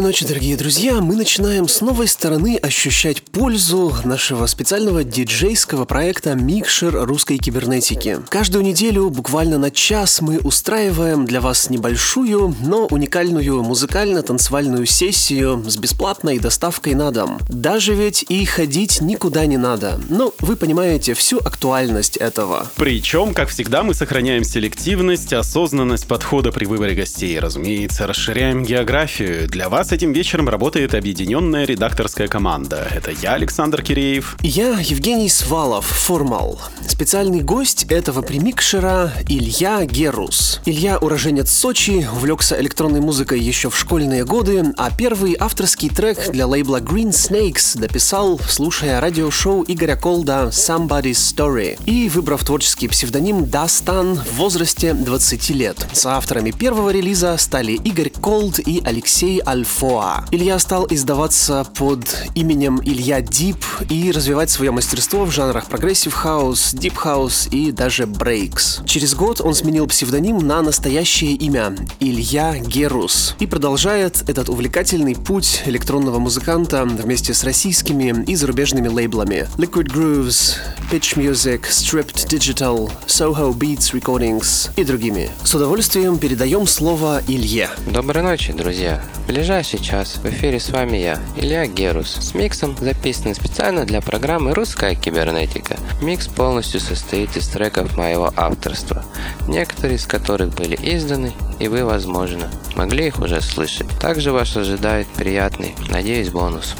Доброй ночи, дорогие друзья. Мы начинаем с новой стороны ощущать пользу нашего специального диджейского проекта «Микшер русской кибернетики». Каждую неделю, буквально на час, мы устраиваем для вас небольшую, но уникальную музыкально-танцевальную сессию с бесплатной доставкой на дом. Даже ведь и ходить никуда не надо. Но вы понимаете всю актуальность этого. Причем, как всегда, мы сохраняем селективность, осознанность подхода при выборе гостей. Разумеется, расширяем географию. Для вас вас этим вечером работает объединенная редакторская команда. Это я, Александр Киреев. Я, Евгений Свалов, Формал. Специальный гость этого премикшера Илья Герус. Илья уроженец Сочи, увлекся электронной музыкой еще в школьные годы, а первый авторский трек для лейбла Green Snakes дописал, слушая радиошоу Игоря Колда Somebody's Story и выбрав творческий псевдоним Дастан в возрасте 20 лет. Соавторами первого релиза стали Игорь Колд и Алексей Альф Альфоа. Илья стал издаваться под именем Илья Дип и развивать свое мастерство в жанрах progressive house, deep house и даже breaks. Через год он сменил псевдоним на настоящее имя Илья Герус и продолжает этот увлекательный путь электронного музыканта вместе с российскими и зарубежными лейблами Liquid Grooves, Pitch Music, Stripped Digital, Soho Beats Recordings и другими. С удовольствием передаем слово Илье. Доброй ночи, друзья. Ближайшие сейчас в эфире с вами я, Илья Герус, с миксом, записанным специально для программы «Русская кибернетика». Микс полностью состоит из треков моего авторства, некоторые из которых были изданы, и вы, возможно, могли их уже слышать. Также вас ожидает приятный, надеюсь, бонус.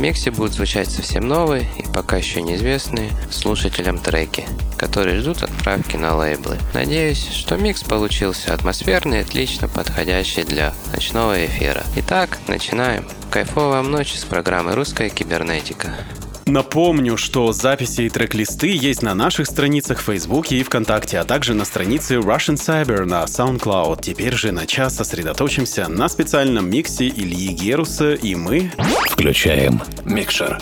Миксе будут звучать совсем новые и пока еще неизвестные слушателям треки, которые ждут отправки на лейблы. Надеюсь, что микс получился атмосферный и отлично подходящий для ночного эфира. Итак, начинаем. Кайфовая вам ночь с программы «Русская кибернетика». Напомню, что записи и трек-листы есть на наших страницах в Фейсбуке и ВКонтакте, а также на странице Russian Cyber на SoundCloud. Теперь же на час сосредоточимся на специальном миксе Ильи Геруса, и мы... Включаем микшер.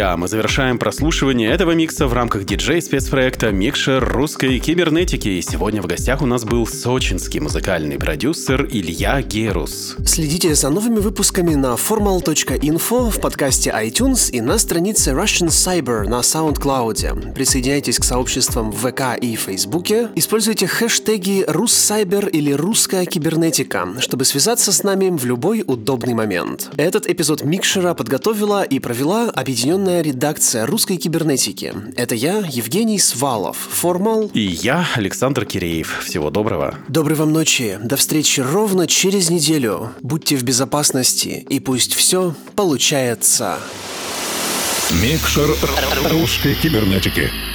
Друзья, мы завершаем прослушивание этого микса в рамках диджей-спецпроекта «Микшер русской кибернетики». И сегодня в гостях у нас был сочинский музыкальный продюсер Илья Герус. Следите за новыми выпусками на formal.info в подкасте iTunes и на странице Russian Cyber на SoundCloud. Присоединяйтесь к сообществам в ВК и Фейсбуке. Используйте хэштеги «Руссайбер» или «Русская кибернетика», чтобы связаться с нами в любой удобный момент. Этот эпизод Микшера подготовила и провела объединенная редакция русской кибернетики. Это я, Евгений Свалов, Формал. И я, Александр Киреев. Всего доброго. Доброй вам ночи. До встречи ровно через неделю. Будьте в безопасности и пусть все получается. Микшер русской кибернетики.